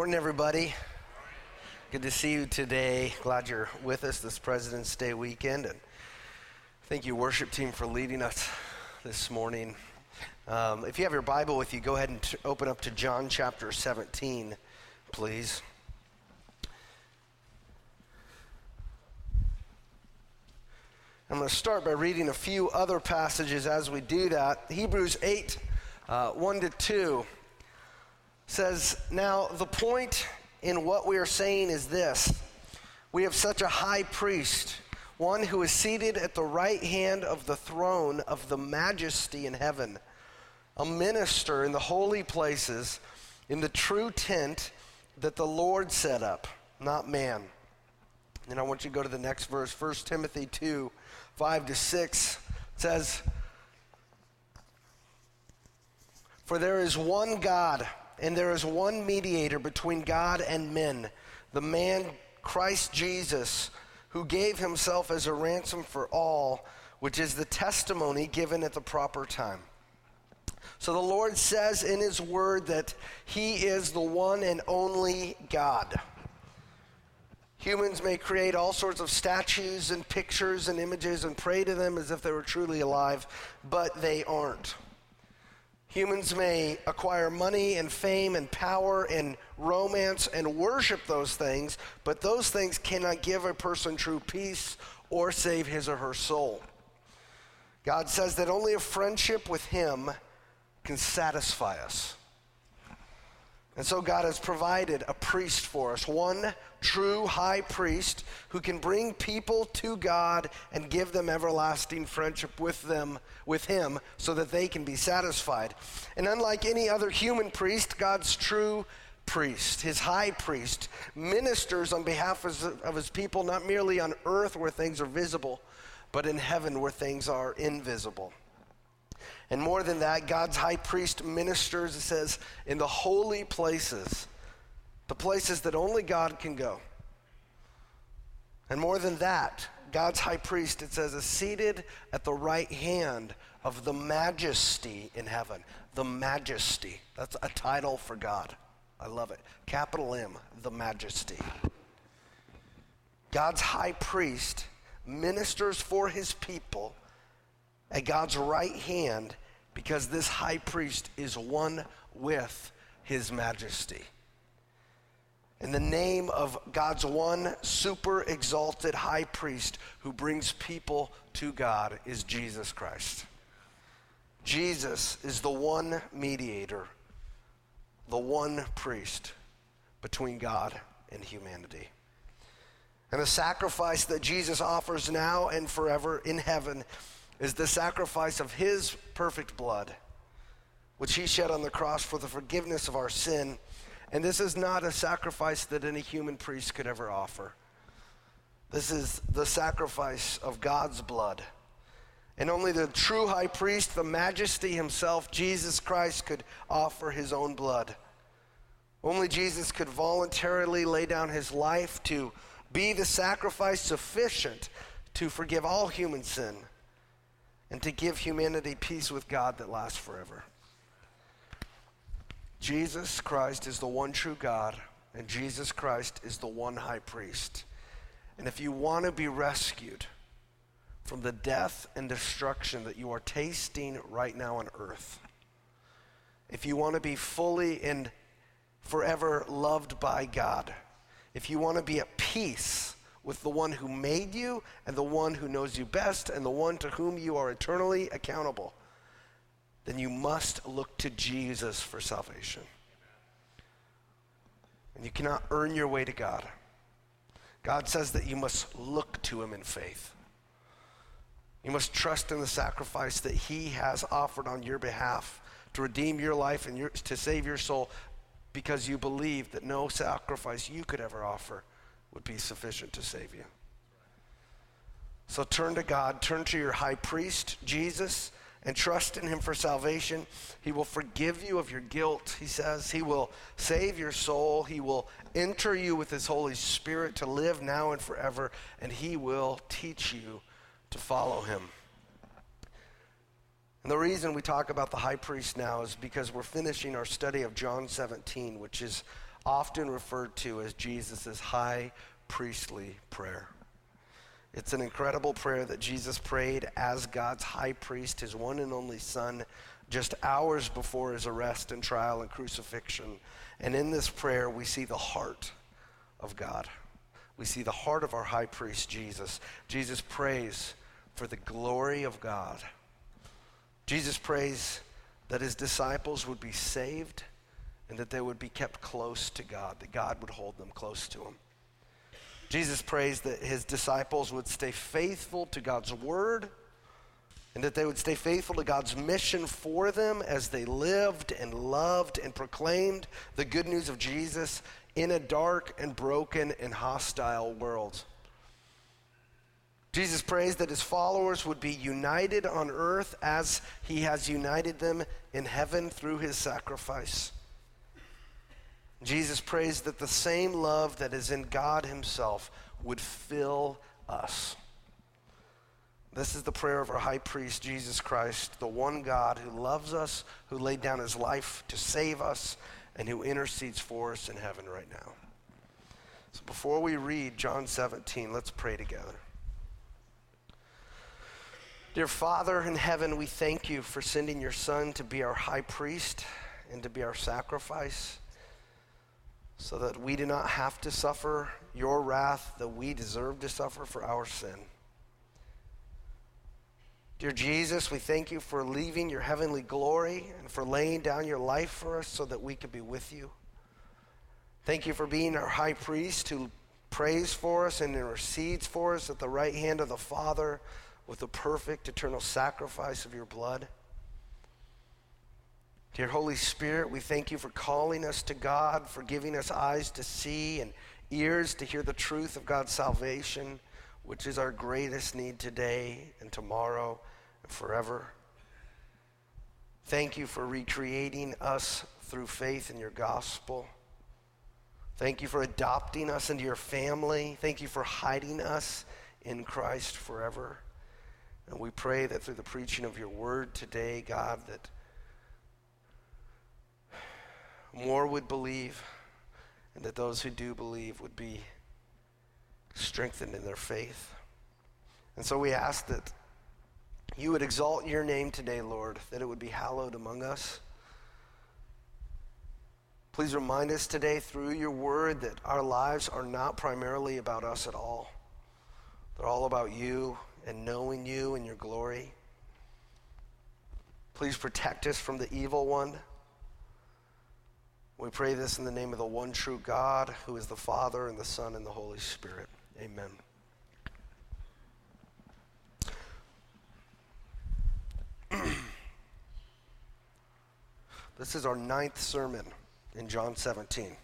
Good morning, everybody. Good to see you today. Glad you're with us this President's Day weekend. And thank you, worship team, for leading us this morning. Um, if you have your Bible with you, go ahead and t- open up to John chapter 17, please. I'm going to start by reading a few other passages as we do that. Hebrews 8, uh, 1 to 2 says, Now the point in what we are saying is this we have such a high priest, one who is seated at the right hand of the throne of the majesty in heaven, a minister in the holy places, in the true tent that the Lord set up, not man. And I want you to go to the next verse, 1 Timothy 2 5 to 6 says, For there is one God and there is one mediator between God and men, the man Christ Jesus, who gave himself as a ransom for all, which is the testimony given at the proper time. So the Lord says in his word that he is the one and only God. Humans may create all sorts of statues and pictures and images and pray to them as if they were truly alive, but they aren't. Humans may acquire money and fame and power and romance and worship those things, but those things cannot give a person true peace or save his or her soul. God says that only a friendship with Him can satisfy us. And so God has provided a priest for us, one true high priest who can bring people to God and give them everlasting friendship with them with him so that they can be satisfied. And unlike any other human priest, God's true priest, his high priest, ministers on behalf of his people not merely on earth where things are visible, but in heaven where things are invisible. And more than that, God's high priest ministers, it says, in the holy places, the places that only God can go. And more than that, God's high priest, it says, is seated at the right hand of the majesty in heaven. The majesty. That's a title for God. I love it. Capital M, the majesty. God's high priest ministers for his people at God's right hand because this high priest is one with his majesty. In the name of God's one super exalted high priest who brings people to God is Jesus Christ. Jesus is the one mediator, the one priest between God and humanity. And the sacrifice that Jesus offers now and forever in heaven is the sacrifice of his perfect blood, which he shed on the cross for the forgiveness of our sin. And this is not a sacrifice that any human priest could ever offer. This is the sacrifice of God's blood. And only the true high priest, the majesty himself, Jesus Christ, could offer his own blood. Only Jesus could voluntarily lay down his life to be the sacrifice sufficient to forgive all human sin and to give humanity peace with God that lasts forever. Jesus Christ is the one true God, and Jesus Christ is the one high priest. And if you want to be rescued from the death and destruction that you are tasting right now on earth, if you want to be fully and forever loved by God, if you want to be at peace with the one who made you and the one who knows you best and the one to whom you are eternally accountable, then you must look to Jesus for salvation. And you cannot earn your way to God. God says that you must look to him in faith. You must trust in the sacrifice that he has offered on your behalf to redeem your life and your, to save your soul because you believe that no sacrifice you could ever offer would be sufficient to save you. So turn to God, turn to your high priest, Jesus, and trust in him for salvation. He will forgive you of your guilt, he says. He will save your soul. He will enter you with his Holy Spirit to live now and forever, and he will teach you to follow him. And the reason we talk about the high priest now is because we're finishing our study of John 17, which is often referred to as Jesus' high priestly prayer. It's an incredible prayer that Jesus prayed as God's high priest, his one and only Son, just hours before his arrest and trial and crucifixion. And in this prayer, we see the heart of God. We see the heart of our high priest, Jesus. Jesus prays for the glory of God. Jesus prays that his disciples would be saved and that they would be kept close to God, that God would hold them close to him. Jesus prays that his disciples would stay faithful to God's word and that they would stay faithful to God's mission for them as they lived and loved and proclaimed the good news of Jesus in a dark and broken and hostile world. Jesus prays that his followers would be united on earth as he has united them in heaven through his sacrifice. Jesus prays that the same love that is in God himself would fill us. This is the prayer of our high priest, Jesus Christ, the one God who loves us, who laid down his life to save us, and who intercedes for us in heaven right now. So before we read John 17, let's pray together. Dear Father in heaven, we thank you for sending your Son to be our high priest and to be our sacrifice so that we do not have to suffer your wrath that we deserve to suffer for our sin. Dear Jesus, we thank you for leaving your heavenly glory and for laying down your life for us so that we could be with you. Thank you for being our high priest who prays for us and intercedes for us at the right hand of the Father with the perfect eternal sacrifice of your blood. Dear Holy Spirit, we thank you for calling us to God, for giving us eyes to see and ears to hear the truth of God's salvation, which is our greatest need today and tomorrow and forever. Thank you for recreating us through faith in your gospel. Thank you for adopting us into your family. Thank you for hiding us in Christ forever. And we pray that through the preaching of your word today, God, that more would believe and that those who do believe would be strengthened in their faith. And so we ask that you would exalt your name today, Lord, that it would be hallowed among us. Please remind us today through your word that our lives are not primarily about us at all. They're all about you and knowing you and your glory. Please protect us from the evil one. We pray this in the name of the one true God, who is the Father and the Son and the Holy Spirit. Amen. this is our ninth sermon in John 17.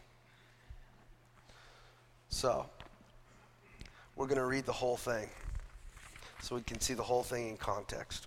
So, we're going to read the whole thing so we can see the whole thing in context.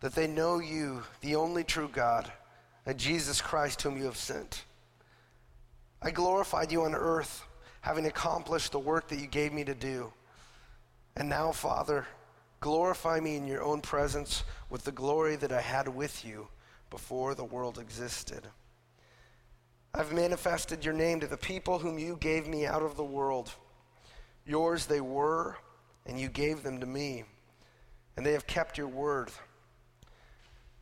that they know you, the only true God, and Jesus Christ, whom you have sent. I glorified you on earth, having accomplished the work that you gave me to do. And now, Father, Glorify me in your own presence with the glory that I had with you before the world existed. I've manifested your name to the people whom you gave me out of the world. Yours they were, and you gave them to me, and they have kept your word.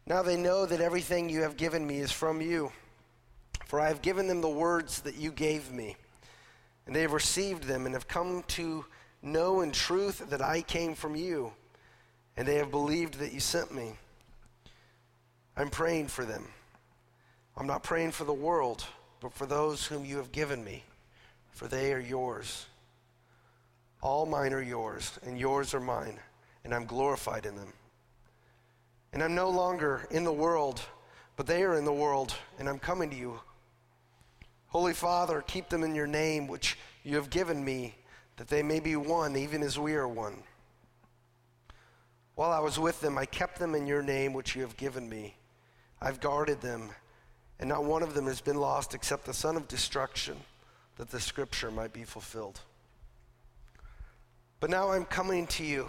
Now they know that everything you have given me is from you, for I have given them the words that you gave me, and they have received them and have come to know in truth that I came from you and they have believed that you sent me. I'm praying for them. I'm not praying for the world, but for those whom you have given me, for they are yours. All mine are yours, and yours are mine, and I'm glorified in them. And I'm no longer in the world, but they are in the world, and I'm coming to you. Holy Father, keep them in your name, which you have given me, that they may be one, even as we are one. While I was with them, I kept them in your name, which you have given me. I've guarded them, and not one of them has been lost except the son of destruction, that the scripture might be fulfilled. But now I'm coming to you,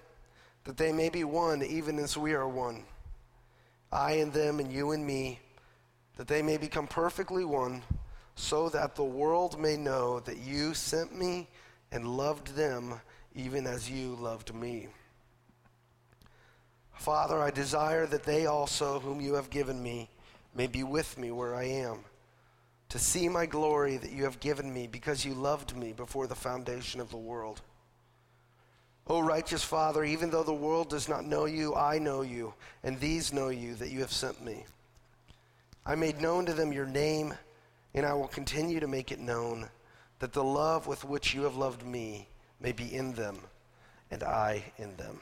that they may be one, even as we are one. I and them, and you and me that they may become perfectly one, so that the world may know that you sent me and loved them even as you loved me. Father, I desire that they also, whom you have given me, may be with me where I am, to see my glory that you have given me because you loved me before the foundation of the world. O righteous Father, even though the world does not know you, I know you, and these know you that you have sent me. I made known to them your name, and I will continue to make it known, that the love with which you have loved me may be in them, and I in them.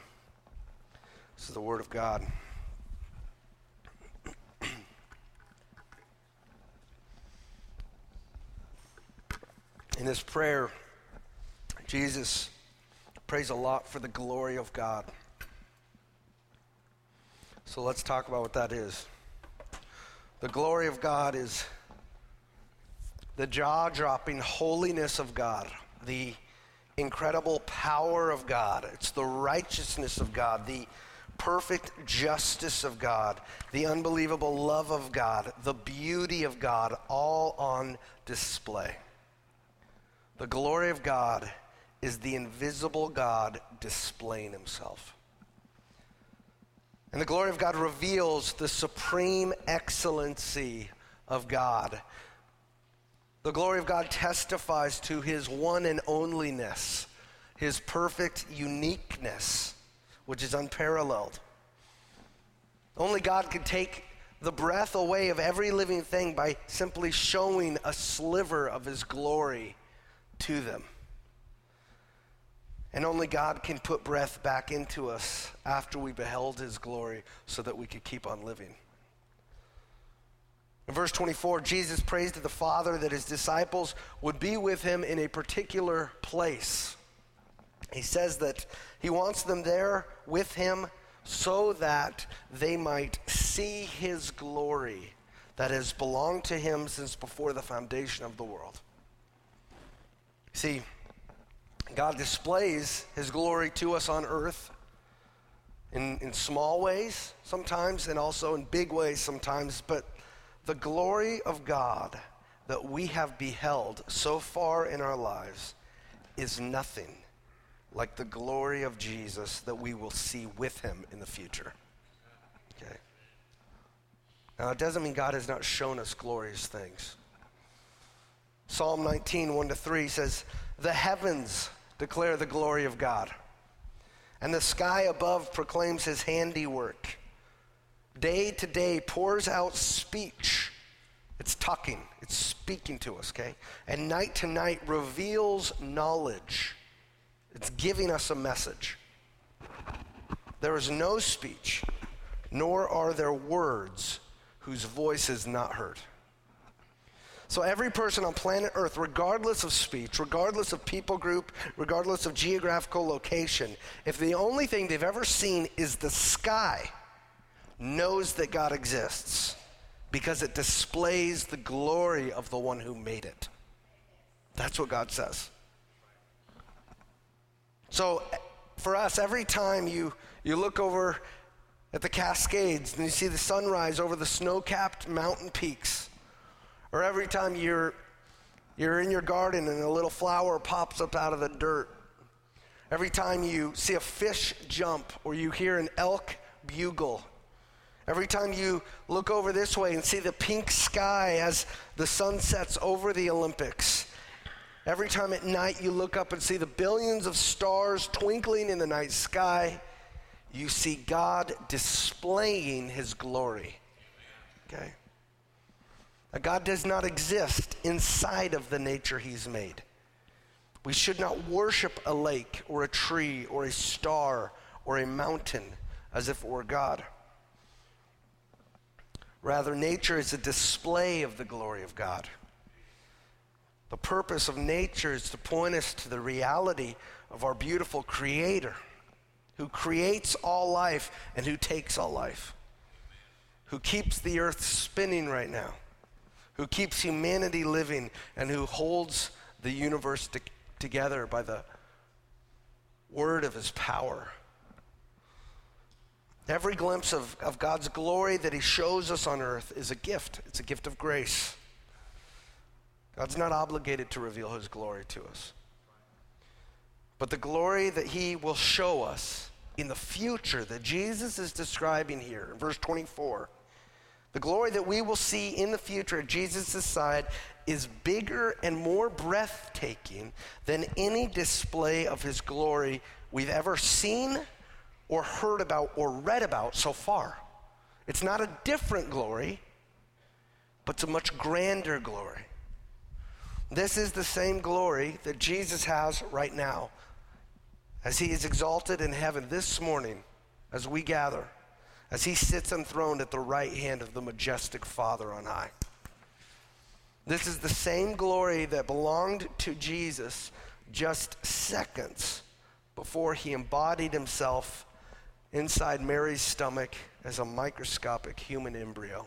This is the word of God. In this prayer, Jesus prays a lot for the glory of God. So let's talk about what that is. The glory of God is the jaw dropping holiness of God, the incredible power of God, it's the righteousness of God, the perfect justice of God, the unbelievable love of God, the beauty of God, all on display. The glory of God is the invisible God displaying himself. And the glory of God reveals the supreme excellency of God. The glory of God testifies to his one and onlyness, his perfect uniqueness, which is unparalleled. Only God could take the breath away of every living thing by simply showing a sliver of his glory to them. And only God can put breath back into us after we beheld his glory so that we could keep on living. In verse 24, Jesus prays to the Father that his disciples would be with him in a particular place. He says that he wants them there with him so that they might see his glory that has belonged to him since before the foundation of the world. See, God displays his glory to us on earth in, in small ways sometimes and also in big ways sometimes, but the glory of God that we have beheld so far in our lives is nothing like the glory of Jesus that we will see with him in the future. Okay? Now, it doesn't mean God has not shown us glorious things. Psalm 19, 1 to 3 says, The heavens declare the glory of God. And the sky above proclaims his handiwork. Day to day pours out speech. It's talking, it's speaking to us, okay? And night to night reveals knowledge. It's giving us a message. There is no speech, nor are there words whose voice is not heard. So every person on planet Earth, regardless of speech, regardless of people group, regardless of geographical location, if the only thing they've ever seen is the sky, knows that God exists because it displays the glory of the one who made it. That's what God says. So for us, every time you, you look over at the Cascades and you see the sunrise over the snow capped mountain peaks, or every time you're, you're in your garden and a little flower pops up out of the dirt, every time you see a fish jump or you hear an elk bugle, every time you look over this way and see the pink sky as the sun sets over the Olympics, Every time at night you look up and see the billions of stars twinkling in the night sky, you see God displaying his glory. Okay? Now, God does not exist inside of the nature he's made. We should not worship a lake or a tree or a star or a mountain as if it were God. Rather, nature is a display of the glory of God. The purpose of nature is to point us to the reality of our beautiful Creator who creates all life and who takes all life, who keeps the earth spinning right now, who keeps humanity living, and who holds the universe to- together by the word of his power. Every glimpse of, of God's glory that he shows us on earth is a gift, it's a gift of grace. God's not obligated to reveal his glory to us. But the glory that he will show us in the future that Jesus is describing here in verse 24, the glory that we will see in the future at Jesus' side is bigger and more breathtaking than any display of his glory we've ever seen or heard about or read about so far. It's not a different glory, but it's a much grander glory. This is the same glory that Jesus has right now as he is exalted in heaven this morning as we gather, as he sits enthroned at the right hand of the majestic Father on high. This is the same glory that belonged to Jesus just seconds before he embodied himself inside Mary's stomach as a microscopic human embryo.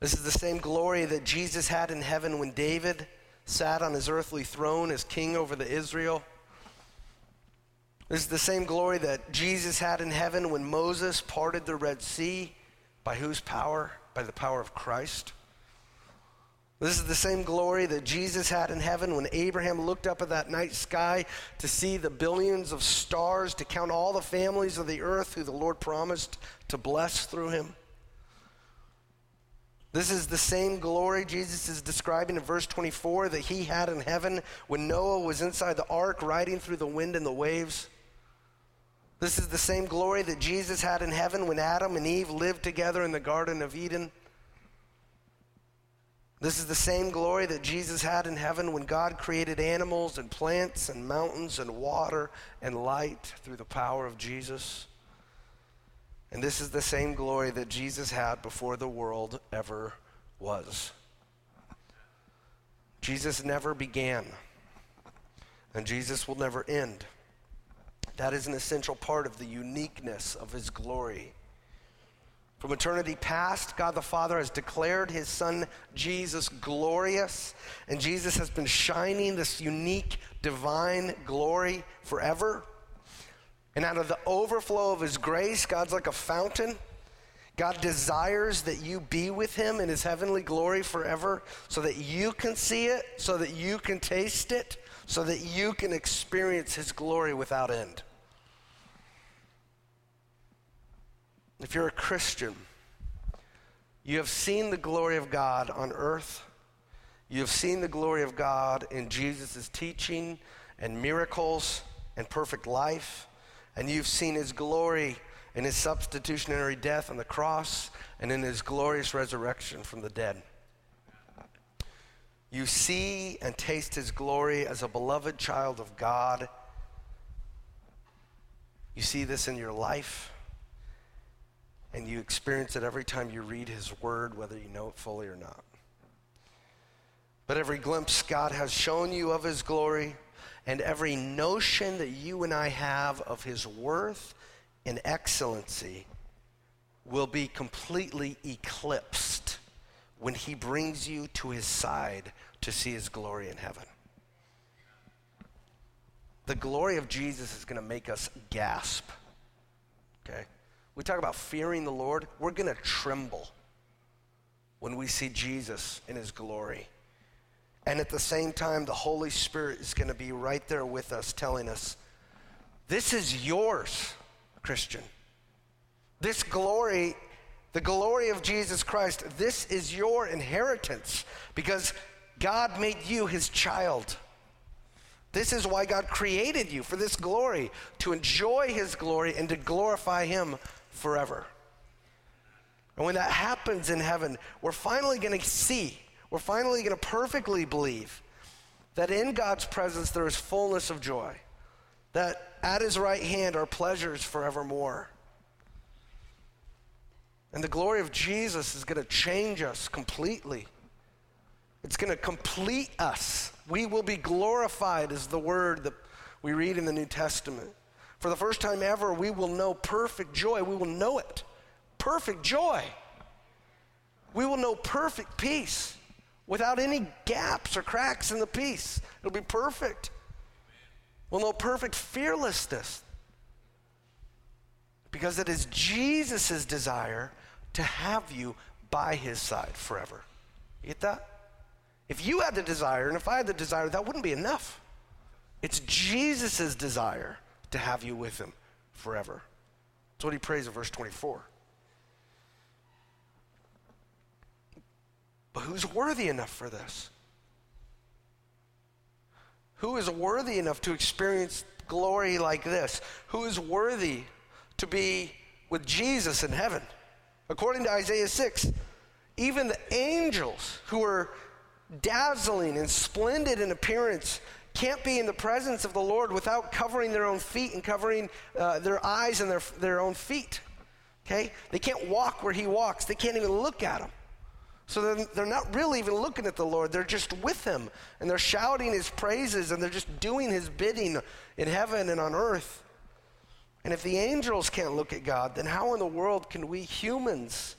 This is the same glory that Jesus had in heaven when David sat on his earthly throne as king over the Israel. This is the same glory that Jesus had in heaven when Moses parted the Red Sea. By whose power? By the power of Christ. This is the same glory that Jesus had in heaven when Abraham looked up at that night sky to see the billions of stars, to count all the families of the earth who the Lord promised to bless through him. This is the same glory Jesus is describing in verse 24 that he had in heaven when Noah was inside the ark riding through the wind and the waves. This is the same glory that Jesus had in heaven when Adam and Eve lived together in the Garden of Eden. This is the same glory that Jesus had in heaven when God created animals and plants and mountains and water and light through the power of Jesus. And this is the same glory that Jesus had before the world ever was. Jesus never began, and Jesus will never end. That is an essential part of the uniqueness of his glory. From eternity past, God the Father has declared his Son Jesus glorious, and Jesus has been shining this unique divine glory forever. And out of the overflow of His grace, God's like a fountain. God desires that you be with Him in His heavenly glory forever so that you can see it, so that you can taste it, so that you can experience His glory without end. If you're a Christian, you have seen the glory of God on earth. You have seen the glory of God in Jesus' teaching and miracles and perfect life and you've seen his glory in his substitutionary death on the cross and in his glorious resurrection from the dead. You see and taste his glory as a beloved child of God. You see this in your life, and you experience it every time you read his word, whether you know it fully or not. But every glimpse God has shown you of his glory and every notion that you and I have of his worth and excellency will be completely eclipsed when he brings you to his side to see his glory in heaven. The glory of Jesus is going to make us gasp. Okay? We talk about fearing the Lord, we're going to tremble when we see Jesus in his glory. And at the same time, the Holy Spirit is going to be right there with us, telling us, This is yours, Christian. This glory, the glory of Jesus Christ, this is your inheritance because God made you his child. This is why God created you for this glory, to enjoy his glory and to glorify him forever. And when that happens in heaven, we're finally going to see, we're finally going to perfectly believe that in God's presence there is fullness of joy, that at his right hand are pleasures forevermore. And the glory of Jesus is going to change us completely. It's going to complete us. We will be glorified, is the word that we read in the New Testament. For the first time ever, we will know perfect joy. We will know it. Perfect joy. We will know perfect peace without any gaps or cracks in the peace. It'll be perfect. We'll know perfect fearlessness because it is Jesus' desire to have you by his side forever. You get that? If you had the desire, and if I had the desire, that wouldn't be enough. It's Jesus' desire to have you with him forever. That's what he prays in verse 24. But who's worthy enough for this? Who is worthy enough to experience glory like this? Who is worthy to be with Jesus in heaven? According to Isaiah 6, even the angels who are dazzling and splendid in appearance can't be in the presence of the Lord without covering their own feet and covering uh, their eyes and their, their own feet. Okay? They can't walk where He walks, they can't even look at Him. So they're, they're not really even looking at the Lord. They're just with Him and they're shouting His praises and they're just doing His bidding in heaven and on earth. And if the angels can't look at God, then how in the world can we humans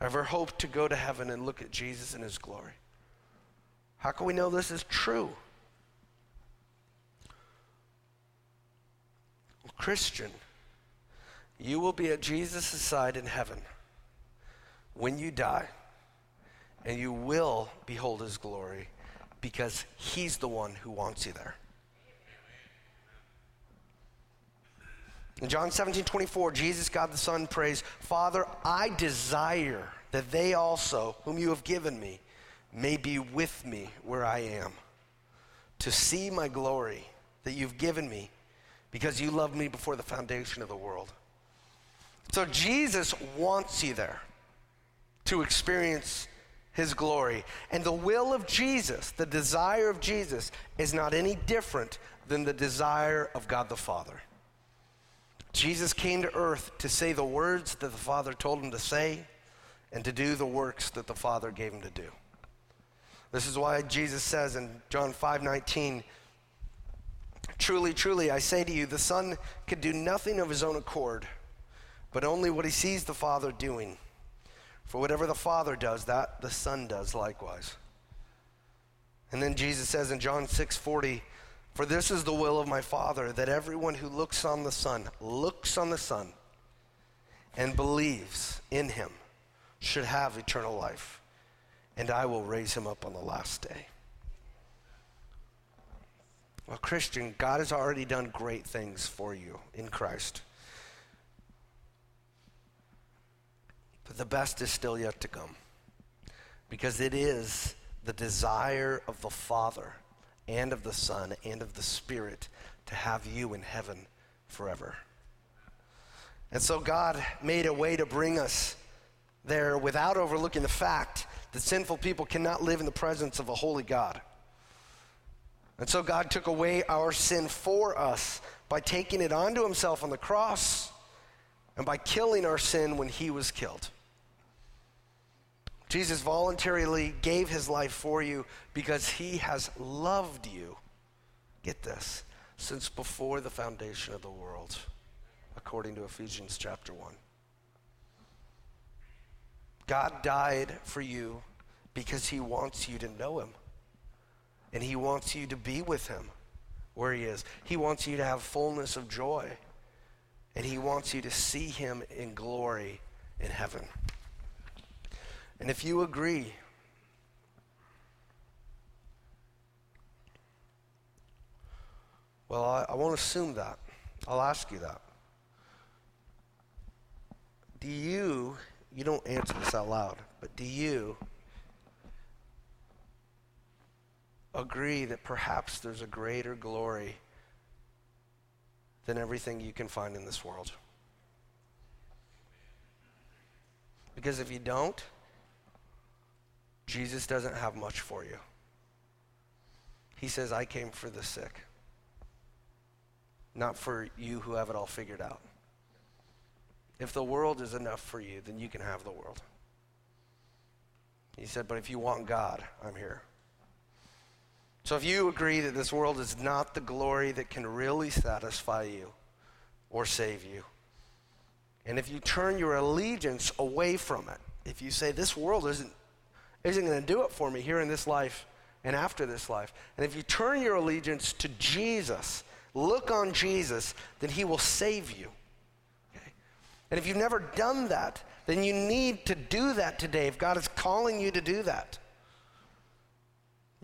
ever hope to go to heaven and look at Jesus in His glory? How can we know this is true? Christian, you will be at Jesus' side in heaven when you die, and you will behold his glory because he's the one who wants you there. In John 17, 24, Jesus, God the Son, prays, Father, I desire that they also, whom you have given me, may be with me where I am, to see my glory that you've given me because you loved me before the foundation of the world. So Jesus wants you there to experience his glory. And the will of Jesus, the desire of Jesus, is not any different than the desire of God the Father. Jesus came to earth to say the words that the Father told him to say and to do the works that the Father gave him to do. This is why Jesus says in John 5 19, Truly, truly, I say to you, the Son can do nothing of his own accord, but only what he sees the Father doing. For whatever the Father does, that the Son does likewise. And then Jesus says in John 6 40, For this is the will of my Father, that everyone who looks on the Son, looks on the Son, and believes in him should have eternal life, and I will raise him up on the last day. Well, Christian, God has already done great things for you in Christ. But the best is still yet to come because it is the desire of the Father and of the Son and of the Spirit to have you in heaven forever. And so God made a way to bring us there without overlooking the fact that sinful people cannot live in the presence of a holy God. And so God took away our sin for us by taking it onto himself on the cross and by killing our sin when he was killed. Jesus voluntarily gave his life for you because he has loved you. Get this, since before the foundation of the world, according to Ephesians chapter 1. God died for you because he wants you to know him. And He wants you to be with Him where He is. He wants you to have fullness of joy, and He wants you to see Him in glory in heaven. And if you agree, well, I, I won't assume that. I'll ask you that. Do you, you don't answer this out loud, but do you agree that perhaps there's a greater glory than everything you can find in this world? Because if you don't, Jesus doesn't have much for you. He says, I came for the sick, not for you who have it all figured out. If the world is enough for you, then you can have the world. He said, But if you want God, I'm here. So if you agree that this world is not the glory that can really satisfy you or save you, and if you turn your allegiance away from it, if you say, This world isn't, isn't going to do it for me here in this life and after this life, and if you turn your allegiance to Jesus, look on Jesus, then he will save you. Okay? And if you've never done that, then you need to do that today if God is calling you to do that.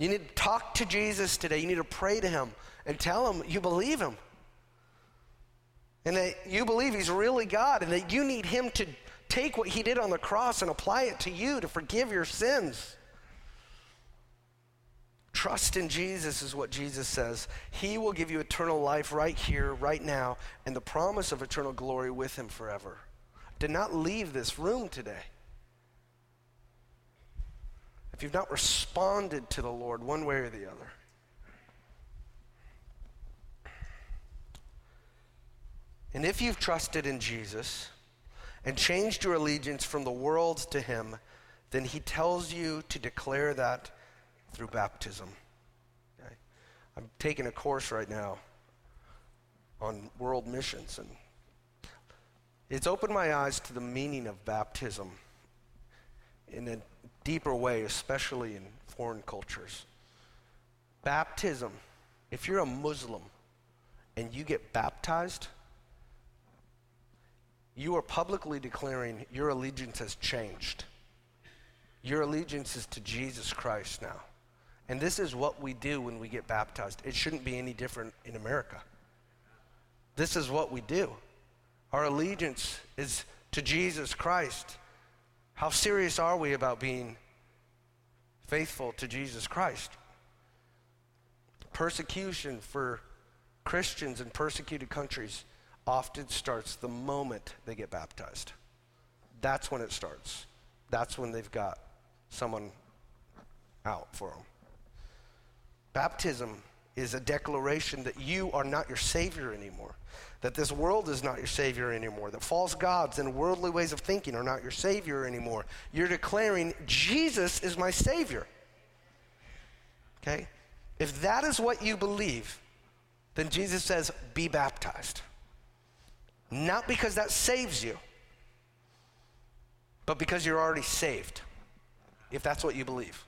You need to talk to Jesus today. You need to pray to him and tell him you believe him. And that you believe he's really God and that you need him to take what he did on the cross and apply it to you to forgive your sins. Trust in Jesus is what Jesus says. He will give you eternal life right here, right now, and the promise of eternal glory with him forever. Do not leave this room today. If you've not responded to the Lord one way or the other, and if you've trusted in Jesus and changed your allegiance from the world to Him, then He tells you to declare that through baptism. Okay? I'm taking a course right now on world missions, and it's opened my eyes to the meaning of baptism in a deeper way, especially in foreign cultures. Baptism, if you're a Muslim and you get baptized, you are publicly declaring your allegiance has changed. Your allegiance is to Jesus Christ now. And this is what we do when we get baptized. It shouldn't be any different in America. This is what we do. Our allegiance is to Jesus Christ. How serious are we about being faithful to Jesus Christ? Persecution for Christians in persecuted countries often starts the moment they get baptized. That's when it starts. That's when they've got someone out for them. Baptism is a declaration that you are not your Savior anymore that this world is not your Savior anymore, that false gods and worldly ways of thinking are not your Savior anymore. You're declaring, Jesus is my Savior. Okay? If that is what you believe, then Jesus says, be baptized. Not because that saves you, but because you're already saved, if that's what you believe.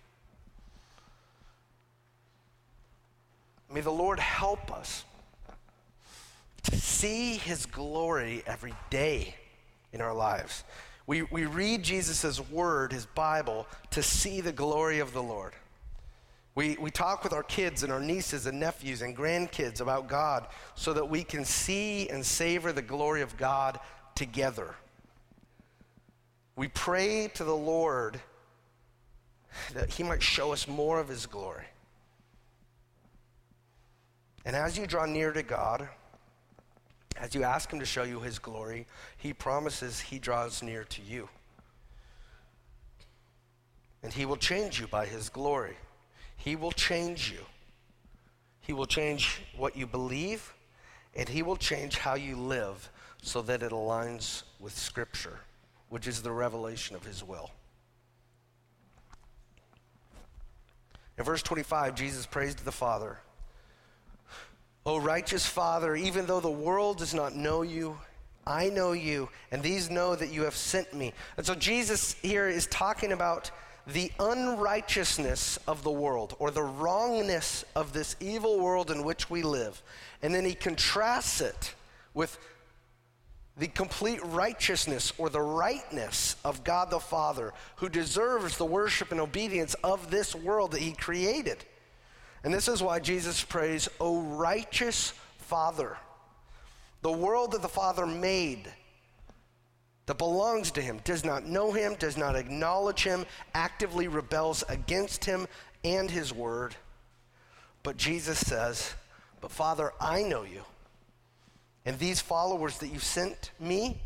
May the Lord help us to see his glory every day in our lives. We, we read Jesus' word, his Bible, to see the glory of the Lord. We, we talk with our kids and our nieces and nephews and grandkids about God so that we can see and savor the glory of God together. We pray to the Lord that he might show us more of his glory. And as you draw near to God, as you ask Him to show you His glory, He promises He draws near to you. And He will change you by His glory. He will change you. He will change what you believe, and He will change how you live so that it aligns with Scripture, which is the revelation of His will. In verse 25, Jesus prays to the Father. O righteous Father, even though the world does not know you, I know you, and these know that you have sent me. And so Jesus here is talking about the unrighteousness of the world or the wrongness of this evil world in which we live. And then he contrasts it with the complete righteousness or the rightness of God the Father, who deserves the worship and obedience of this world that he created. And this is why Jesus prays, O righteous Father. The world that the Father made that belongs to him, does not know him, does not acknowledge him, actively rebels against him and his word. But Jesus says, But Father, I know you. And these followers that you sent me,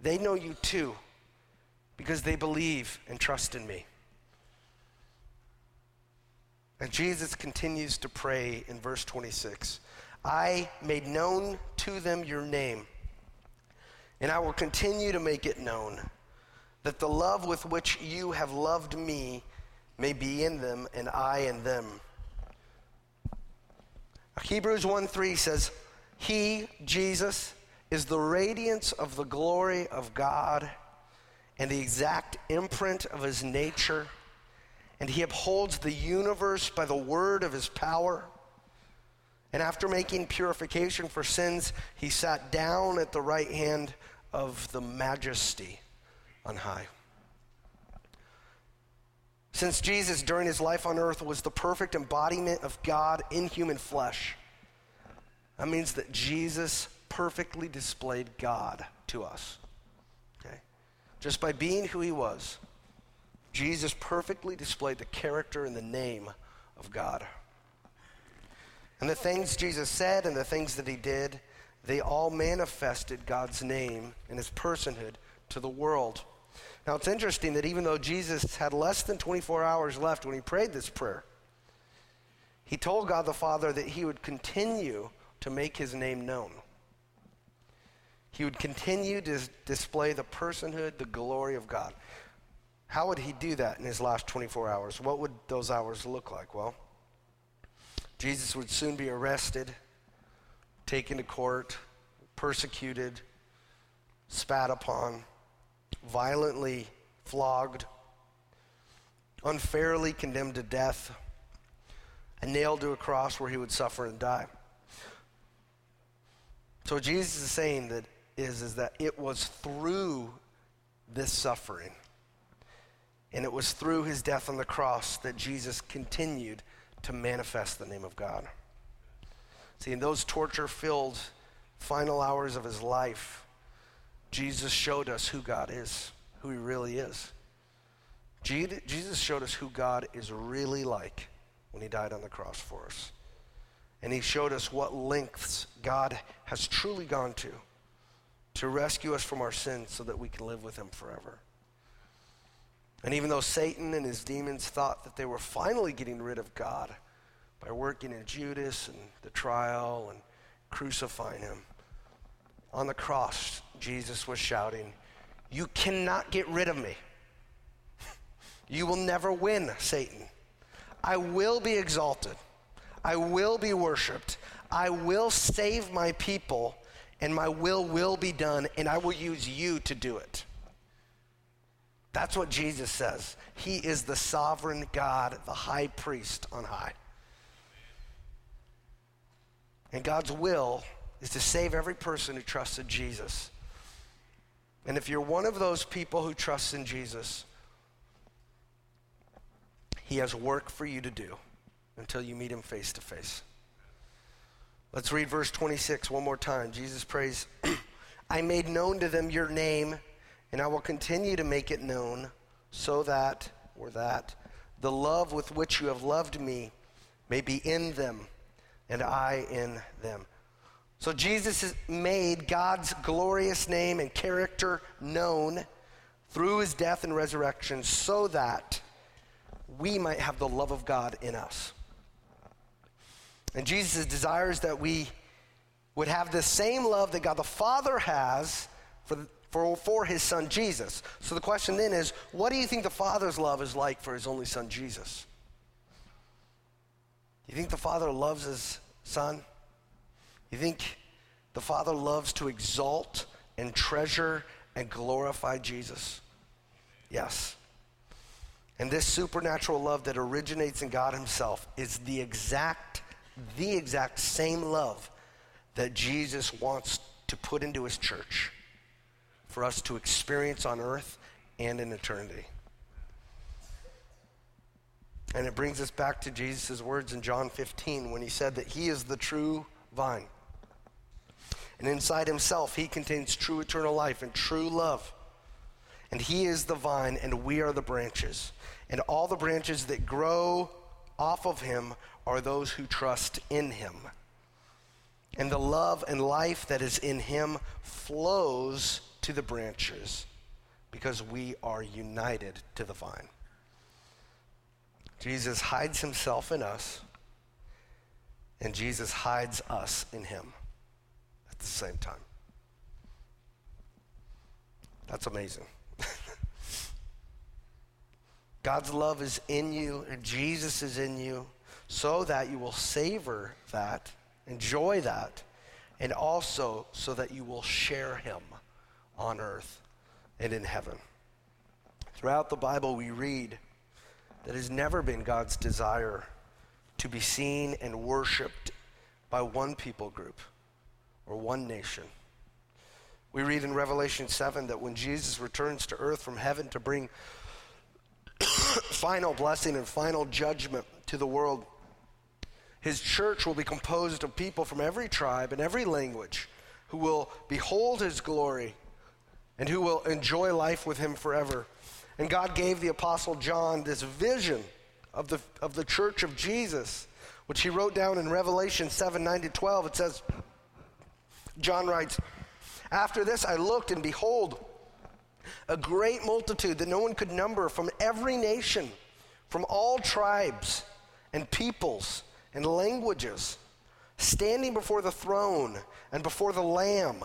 they know you too, because they believe and trust in me. And Jesus continues to pray in verse 26 I made known to them your name and I will continue to make it known that the love with which you have loved me may be in them and I in them. Hebrews 1 3 says, He, Jesus, is the radiance of the glory of God and the exact imprint of his nature, and he upholds the universe by the word of his power. And after making purification for sins, he sat down at the right hand of the majesty on high. Since Jesus, during his life on earth, was the perfect embodiment of God in human flesh, that means that Jesus perfectly displayed God to us. Okay? Just by being who he was, Jesus perfectly displayed the character and the name of God. And the things Jesus said and the things that he did they all manifested God's name and his personhood to the world. Now, it's interesting that even though Jesus had less than 24 hours left when he prayed this prayer, he told God the Father that he would continue to make his name known. He would continue to display the personhood, the glory of God. How would he do that in his last 24 hours? What would those hours look like? Well, Jesus would soon be arrested taken to court, persecuted, spat upon, violently flogged, unfairly condemned to death, and nailed to a cross where he would suffer and die. So Jesus is saying that is, is that it was through this suffering and it was through his death on the cross that Jesus continued to manifest the name of God. See, in those torture filled final hours of his life, Jesus showed us who God is, who he really is. Jesus showed us who God is really like when he died on the cross for us. And he showed us what lengths God has truly gone to to rescue us from our sins so that we can live with him forever. And even though Satan and his demons thought that they were finally getting rid of God, by working in Judas and the trial and crucifying him. On the cross, Jesus was shouting, You cannot get rid of me. You will never win, Satan. I will be exalted. I will be worshiped. I will save my people, and my will will be done, and I will use you to do it. That's what Jesus says. He is the sovereign God, the high priest on high. And God's will is to save every person who trusts in Jesus. And if you're one of those people who trusts in Jesus, he has work for you to do until you meet him face to face. Let's read verse 26 one more time. Jesus prays, I made known to them your name, and I will continue to make it known, so that, or that, the love with which you have loved me may be in them and I in them. So Jesus has made God's glorious name and character known through his death and resurrection so that we might have the love of God in us. And Jesus desires that we would have the same love that God the Father has for, for, for his son Jesus. So the question then is what do you think the Father's love is like for his only son Jesus? You think the Father loves his Son? You think the Father loves to exalt and treasure and glorify Jesus? Yes. And this supernatural love that originates in God Himself is the exact, the exact same love that Jesus wants to put into His church for us to experience on earth and in eternity. And it brings us back to Jesus' words in John 15 when he said that he is the true vine. And inside himself, he contains true eternal life and true love. And he is the vine, and we are the branches. And all the branches that grow off of him are those who trust in him. And the love and life that is in him flows to the branches because we are united to the vine. Jesus hides himself in us, and Jesus hides us in him at the same time. That's amazing. God's love is in you, and Jesus is in you, so that you will savor that, enjoy that, and also so that you will share him on earth and in heaven. Throughout the Bible, we read that it has never been God's desire to be seen and worshiped by one people group or one nation. We read in Revelation 7 that when Jesus returns to earth from heaven to bring final blessing and final judgment to the world, his church will be composed of people from every tribe and every language who will behold his glory and who will enjoy life with him forever. And God gave the Apostle John this vision of the, of the church of Jesus, which he wrote down in Revelation 7 9 to 12. It says, John writes, After this I looked, and behold, a great multitude that no one could number from every nation, from all tribes and peoples and languages, standing before the throne and before the Lamb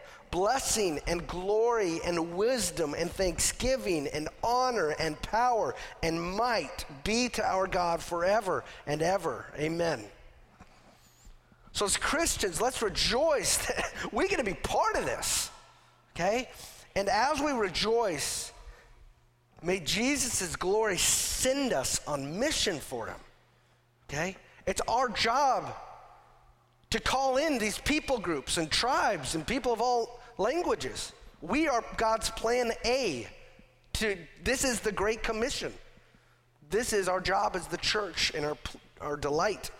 blessing and glory and wisdom and thanksgiving and honor and power and might be to our God forever and ever. Amen. So, as Christians, let's rejoice that we're going to be part of this. Okay? And as we rejoice, may Jesus' glory send us on mission for Him. Okay? It's our job to call in these people groups and tribes and people of all languages. We are God's plan A. To, this is the Great Commission. This is our job as the church and our, our delight.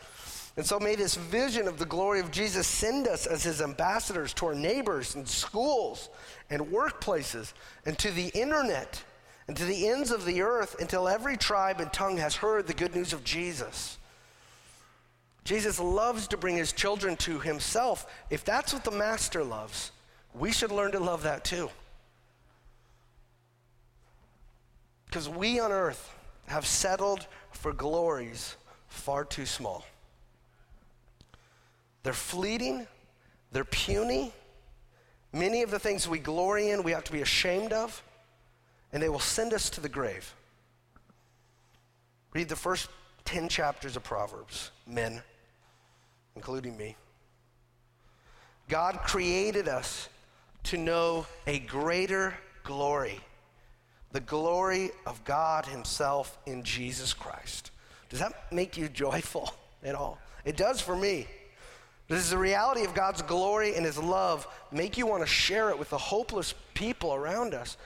And so may this vision of the glory of Jesus send us as his ambassadors to our neighbors and schools and workplaces and to the internet and to the ends of the earth until every tribe and tongue has heard the good news of Jesus. Jesus loves to bring his children to himself. If that's what the master loves, we should learn to love that too. Because we on earth have settled for glories far too small. They're fleeting, they're puny. Many of the things we glory in, we have to be ashamed of, and they will send us to the grave. Read the first 10 chapters of Proverbs, men, including me. God created us to know a greater glory the glory of God Himself in Jesus Christ. Does that make you joyful at all? It does for me. Does the reality of God's glory and His love make you want to share it with the hopeless people around us?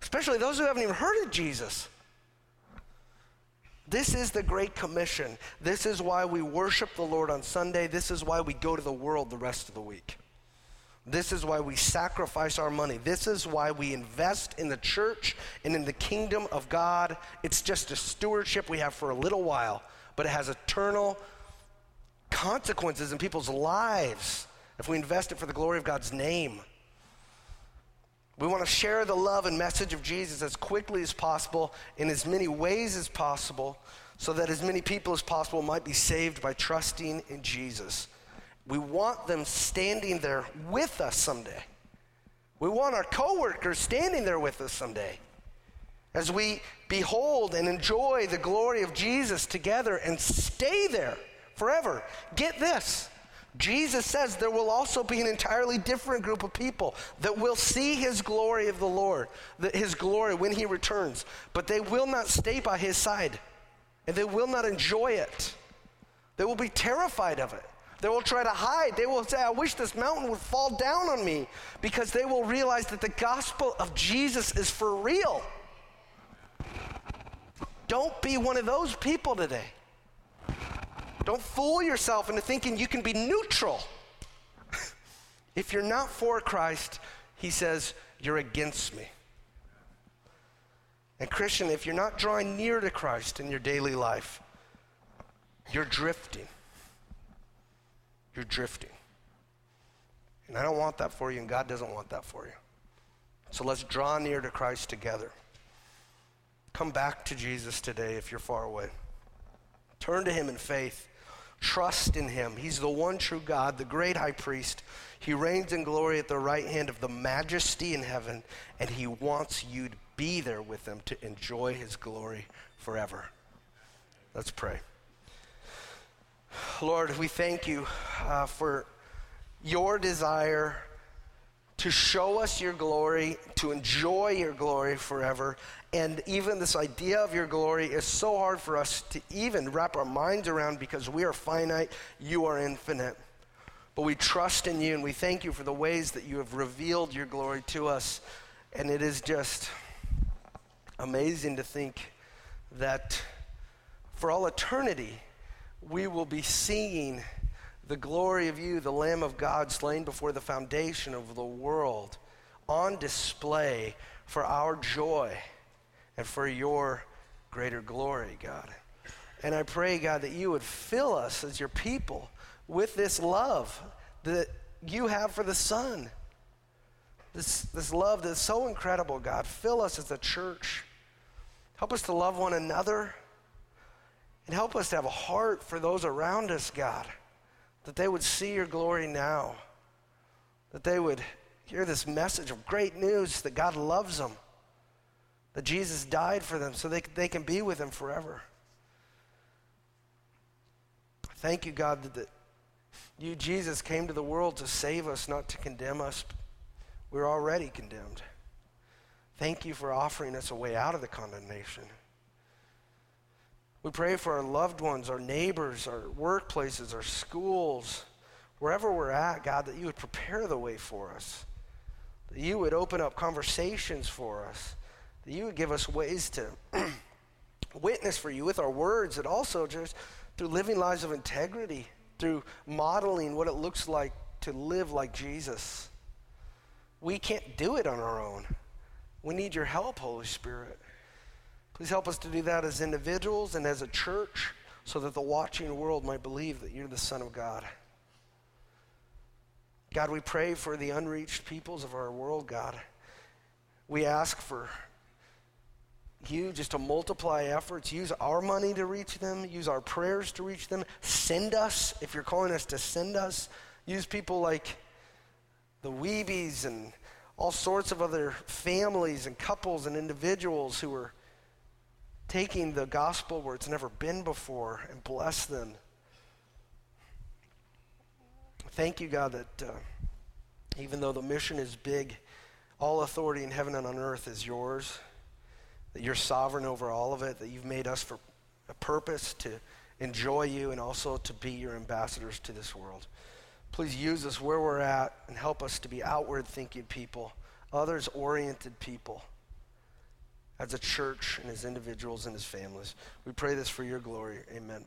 Especially those who haven't even heard of Jesus. This is the Great Commission. This is why we worship the Lord on Sunday. This is why we go to the world the rest of the week. This is why we sacrifice our money. This is why we invest in the church and in the kingdom of God. It's just a stewardship we have for a little while, but it has eternal consequences in people's lives if we invest it for the glory of God's name. We want to share the love and message of Jesus as quickly as possible in as many ways as possible so that as many people as possible might be saved by trusting in Jesus We want them standing there with us someday. We want our coworkers standing there with us someday. As we behold and enjoy the glory of Jesus together and stay there forever. Get this. Jesus says there will also be an entirely different group of people that will see his glory of the Lord, his glory when he returns, but they will not stay by his side and they will not enjoy it. They will be terrified of it. They will try to hide. They will say, I wish this mountain would fall down on me because they will realize that the gospel of Jesus is for real. Don't be one of those people today. Don't fool yourself into thinking you can be neutral. if you're not for Christ, he says, you're against me. And, Christian, if you're not drawing near to Christ in your daily life, you're drifting. You're drifting. And I don't want that for you, and God doesn't want that for you. So let's draw near to Christ together. Come back to Jesus today if you're far away. Turn to Him in faith. Trust in Him. He's the one true God, the great high priest. He reigns in glory at the right hand of the majesty in heaven, and He wants you to be there with Him to enjoy His glory forever. Let's pray. Lord, we thank you uh, for your desire to show us your glory, to enjoy your glory forever. And even this idea of your glory is so hard for us to even wrap our minds around because we are finite, you are infinite. But we trust in you and we thank you for the ways that you have revealed your glory to us. And it is just amazing to think that for all eternity, we will be seeing the glory of you, the Lamb of God slain before the foundation of the world, on display for our joy and for your greater glory, God. And I pray, God, that you would fill us as your people with this love that you have for the Son. This, this love that's so incredible, God. Fill us as a church. Help us to love one another. And help us to have a heart for those around us, God, that they would see your glory now, that they would hear this message of great news that God loves them, that Jesus died for them so they, they can be with him forever. Thank you, God, that, that you, Jesus, came to the world to save us, not to condemn us. We're already condemned. Thank you for offering us a way out of the condemnation. We pray for our loved ones, our neighbors, our workplaces, our schools, wherever we're at, God, that you would prepare the way for us, that you would open up conversations for us, that you would give us ways to witness for you with our words, and also just through living lives of integrity, through modeling what it looks like to live like Jesus. We can't do it on our own. We need your help, Holy Spirit. Please help us to do that as individuals and as a church so that the watching world might believe that you're the Son of God. God, we pray for the unreached peoples of our world, God. We ask for you just to multiply efforts. Use our money to reach them, use our prayers to reach them. Send us, if you're calling us to send us. Use people like the Weebies and all sorts of other families and couples and individuals who are taking the gospel where it's never been before and bless them. Thank you, God, that uh, even though the mission is big, all authority in heaven and on earth is yours, that you're sovereign over all of it, that you've made us for a purpose to enjoy you and also to be your ambassadors to this world. Please use us where we're at and help us to be outward thinking people, others oriented people as a church and as individuals and as families. We pray this for your glory. Amen.